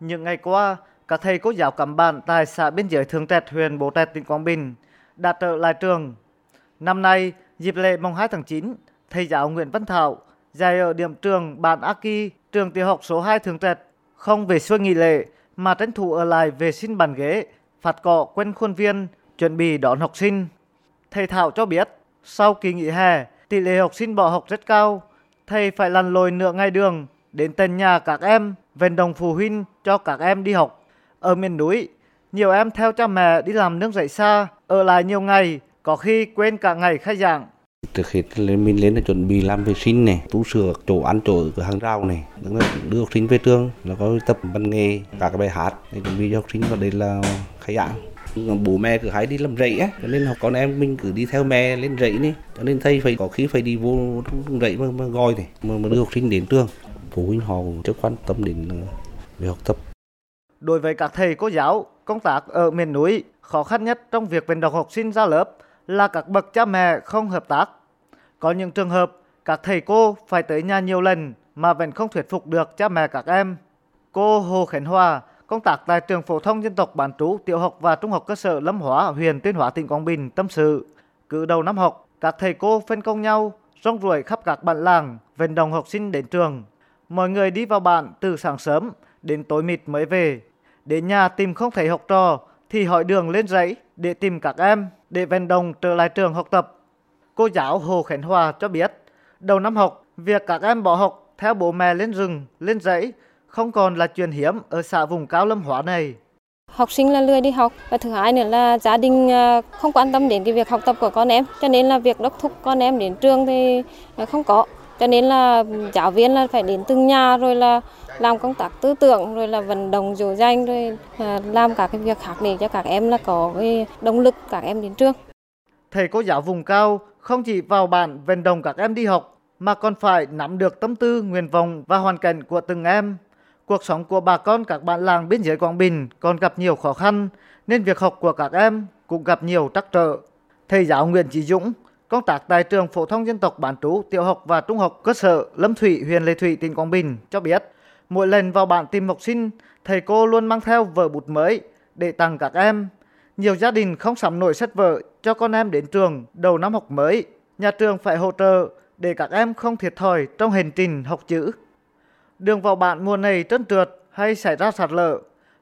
Những ngày qua, các thầy cô giáo cắm bản tại xã biên giới Thường Trạch, huyện Bố Trạch, tỉnh Quảng Bình đã trở lại trường. Năm nay, dịp lễ mùng 2 tháng 9, thầy giáo Nguyễn Văn Thảo dạy ở điểm trường bản Aki, trường tiểu học số 2 Thường Trạch, không về xuôi nghỉ lễ mà tranh thủ ở lại vệ sinh bàn ghế, phạt cọ quanh khuôn viên, chuẩn bị đón học sinh. Thầy Thảo cho biết, sau kỳ nghỉ hè, tỷ lệ học sinh bỏ học rất cao. Thầy phải lăn lồi nửa ngày đường đến tận nhà các em, vận động phụ huynh cho các em đi học. Ở miền núi, nhiều em theo cha mẹ đi làm nước dạy xa, ở lại nhiều ngày, có khi quên cả ngày khai giảng. Trước khi lên mình lên là chuẩn bị làm vệ sinh này, tu sửa chỗ ăn chỗ ở cửa hàng rau này, là đưa học sinh về trường, là có tập văn nghề, cả cái bài hát để chuẩn bị cho học sinh và đây là khai giảng bố mẹ cứ hay đi làm rẫy á cho nên học con em mình cứ đi theo mẹ lên rẫy đi cho nên thầy phải có khi phải đi vô rẫy mà, mà gọi này mà, mà đưa học sinh đến trường phụ huynh họ cũng rất quan tâm đến ờ, việc học tập Đối với các thầy cô giáo, công tác ở miền núi, khó khăn nhất trong việc vận động học sinh ra lớp là các bậc cha mẹ không hợp tác. Có những trường hợp, các thầy cô phải tới nhà nhiều lần mà vẫn không thuyết phục được cha mẹ các em. Cô Hồ Khánh Hòa, công tác tại trường phổ thông dân tộc bán trú tiểu học và trung học cơ sở Lâm Hóa, huyện Tuyên Hóa, tỉnh Quảng Bình tâm sự. Cứ đầu năm học, các thầy cô phân công nhau rong ruổi khắp các bản làng, vận động học sinh đến trường. Mọi người đi vào bản từ sáng sớm đến tối mịt mới về. Đến nhà tìm không thấy học trò thì hỏi đường lên dãy để tìm các em để vận động trở lại trường học tập. Cô giáo Hồ Khánh Hòa cho biết, đầu năm học, việc các em bỏ học theo bố mẹ lên rừng, lên dãy không còn là chuyện hiếm ở xã vùng cao Lâm Hóa này. Học sinh là lười đi học và thứ hai nữa là gia đình à, không quan tâm đến cái việc học tập của con em, cho nên là việc đốc thúc con em đến trường thì à, không có. Cho nên là giáo viên là phải đến từng nhà rồi là làm công tác tư tưởng rồi là vận động dỗ dành rồi à, làm các cái việc khác để cho các em là có cái động lực các em đến trường. Thầy cô giáo vùng cao không chỉ vào bản vận động các em đi học mà còn phải nắm được tâm tư, nguyện vọng và hoàn cảnh của từng em. Cuộc sống của bà con các bạn làng biên giới Quảng Bình còn gặp nhiều khó khăn nên việc học của các em cũng gặp nhiều trắc trở. Thầy giáo Nguyễn Chí Dũng, công tác tại trường phổ thông dân tộc bán trú tiểu học và trung học cơ sở Lâm Thủy, huyện Lê Thủy, tỉnh Quảng Bình cho biết, mỗi lần vào bản tìm học sinh, thầy cô luôn mang theo vở bút mới để tặng các em. Nhiều gia đình không sắm nổi sách vở cho con em đến trường đầu năm học mới. Nhà trường phải hỗ trợ để các em không thiệt thòi trong hành trình học chữ. Đường vào bản mùa này trơn trượt hay xảy ra sạt lở.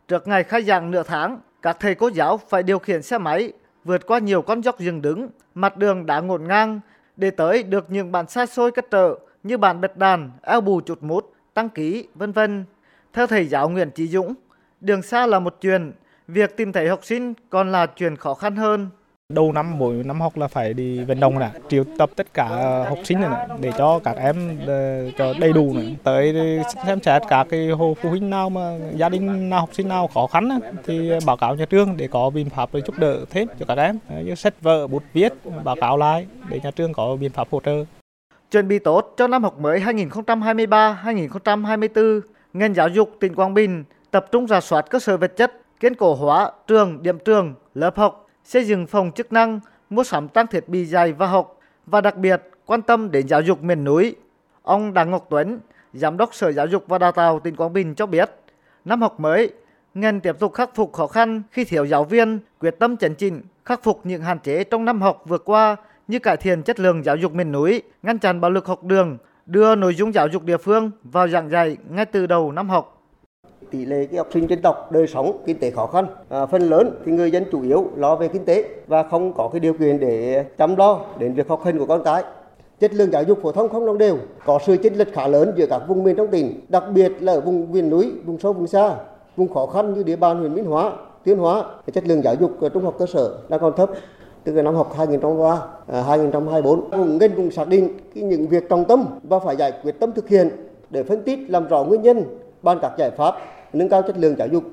Trước ngày khai giảng nửa tháng, các thầy cô giáo phải điều khiển xe máy vượt qua nhiều con dốc dừng đứng, mặt đường đã ngổn ngang để tới được những bản xa xôi cất trợ như bản bật đàn, eo bù chụt mút, tăng ký, vân vân. Theo thầy giáo Nguyễn Trí Dũng, đường xa là một chuyện, việc tìm thấy học sinh còn là chuyện khó khăn hơn. Đầu năm mỗi năm học là phải đi vận động nè, triệu tập tất cả ờ, học sinh này, để cho các em ờ, cho đầy đủ này. Tới xem xét các cái hồ phụ huynh nào mà gia đình nào học sinh nào khó khăn thì báo cáo nhà trường để có biện pháp để giúp đỡ thêm cho các em như sách vở bút viết báo cáo lại để nhà trường có biện pháp hỗ trợ. Chuẩn bị tốt cho năm học mới 2023-2024, ngành giáo dục tỉnh Quảng Bình tập trung rà soát cơ sở vật chất, kiên cố hóa trường, điểm trường, lớp học xây dựng phòng chức năng, mua sắm trang thiết bị dạy và học và đặc biệt quan tâm đến giáo dục miền núi. Ông Đặng Ngọc Tuấn, Giám đốc Sở Giáo dục và Đào tạo tỉnh Quảng Bình cho biết, năm học mới, ngành tiếp tục khắc phục khó khăn khi thiếu giáo viên, quyết tâm chấn chỉnh, khắc phục những hạn chế trong năm học vừa qua như cải thiện chất lượng giáo dục miền núi, ngăn chặn bạo lực học đường, đưa nội dung giáo dục địa phương vào giảng dạy ngay từ đầu năm học tỷ lệ cái học sinh dân tộc đời sống kinh tế khó khăn. À, phần lớn thì người dân chủ yếu lo về kinh tế và không có cái điều kiện để chăm lo đến việc học hành của con cái. Chất lượng giáo dục phổ thông không đồng đều có sự chênh lệch khá lớn giữa các vùng miền trong tỉnh đặc biệt là ở vùng miền núi vùng sâu vùng xa vùng khó khăn như địa bàn huyện Minh Hóa Tuyên Hóa. Chất lượng giáo dục trung học cơ sở đang còn thấp từ năm học 2023 2024 à, vùng ngành cũng xác định cái những việc trọng tâm và phải giải quyết tâm thực hiện để phân tích làm rõ nguyên nhân ban các giải pháp nâng cao chất lượng giáo dục.